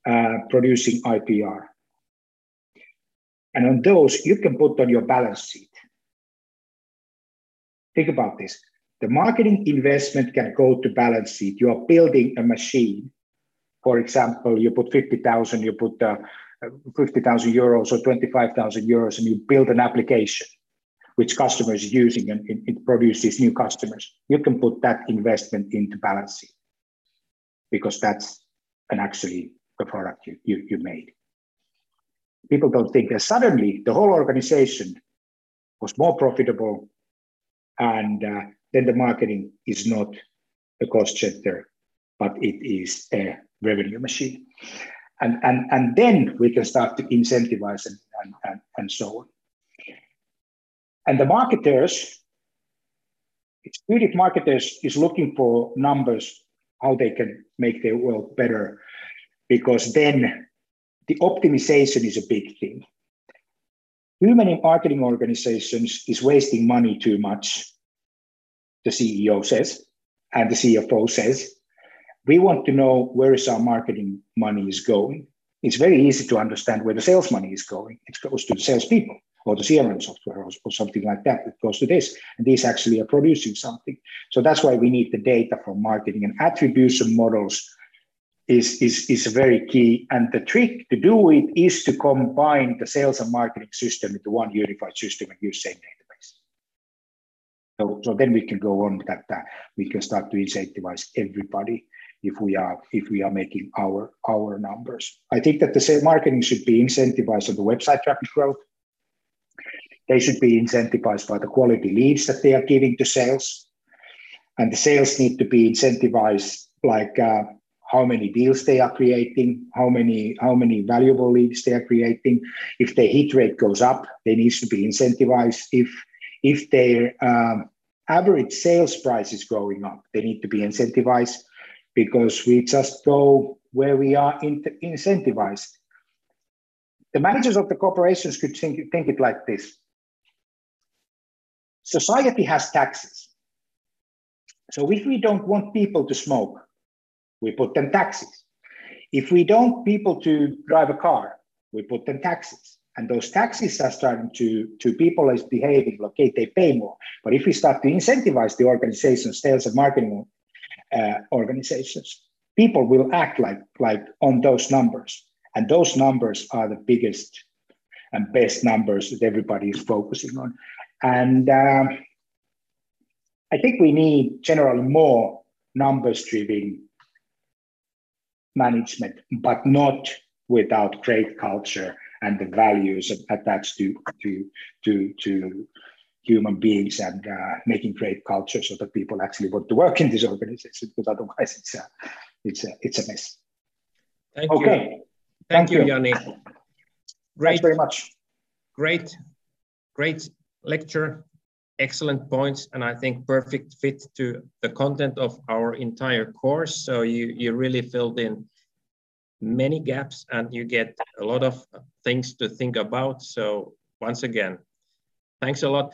uh, producing IPR. And on those, you can put on your balance sheet. Think about this. The marketing investment can go to balance sheet. You are building a machine. For example, you put 50,000, you put uh, 50,000 euros or 25,000 euros and you build an application which customers are using and it produces new customers, you can put that investment into balance sheet because that's an actually the product you, you, you made. people don't think that suddenly the whole organization was more profitable and uh, then the marketing is not a cost center, but it is a revenue machine. And, and, and then we can start to incentivize and, and, and, and so on. And the marketers, if marketers is looking for numbers, how they can make their world better, because then the optimization is a big thing. Too many marketing organizations is wasting money too much, the CEO says, and the CFO says. We want to know where is our marketing money is going. It's very easy to understand where the sales money is going. It goes to the salespeople or the CRM software or, or, something like that. It goes to this, and these actually are producing something. So that's why we need the data from marketing and attribution models is, is, is very key. And the trick to do it is to combine the sales and marketing system into one unified system and use same database. So, so then we can go on that uh, we can start to incentivize everybody if we are if we are making our our numbers. I think that the same marketing should be incentivized on the website traffic growth they should be incentivized by the quality leads that they are giving to sales. And the sales need to be incentivized like uh, how many deals they are creating, how many how many valuable leads they are creating. If their hit rate goes up, they need to be incentivized. If if their um, average sales price is going up, they need to be incentivized because we just go where we are in- incentivized. The managers of the corporations could think, think it like this Society has taxes. So if we don't want people to smoke, we put them taxes. If we don't people to drive a car, we put them taxes. And those taxes are starting to, to people is behaving, okay, they pay more. But if we start to incentivize the organizations, sales and marketing uh, organizations, people will act like, like on those numbers. And those numbers are the biggest and best numbers that everybody is focusing on. And um, I think we need generally more numbers driven management, but not without great culture and the values attached to, to, to, to human beings and uh, making great culture so that people actually want to work in this organization because otherwise it's a, it's a, it's a mess. Thank okay. you. Thank, Thank you, Jani. Great. Thanks very much. Great, great lecture, excellent points, and I think perfect fit to the content of our entire course. So you, you really filled in many gaps and you get a lot of things to think about. So once again, thanks a lot.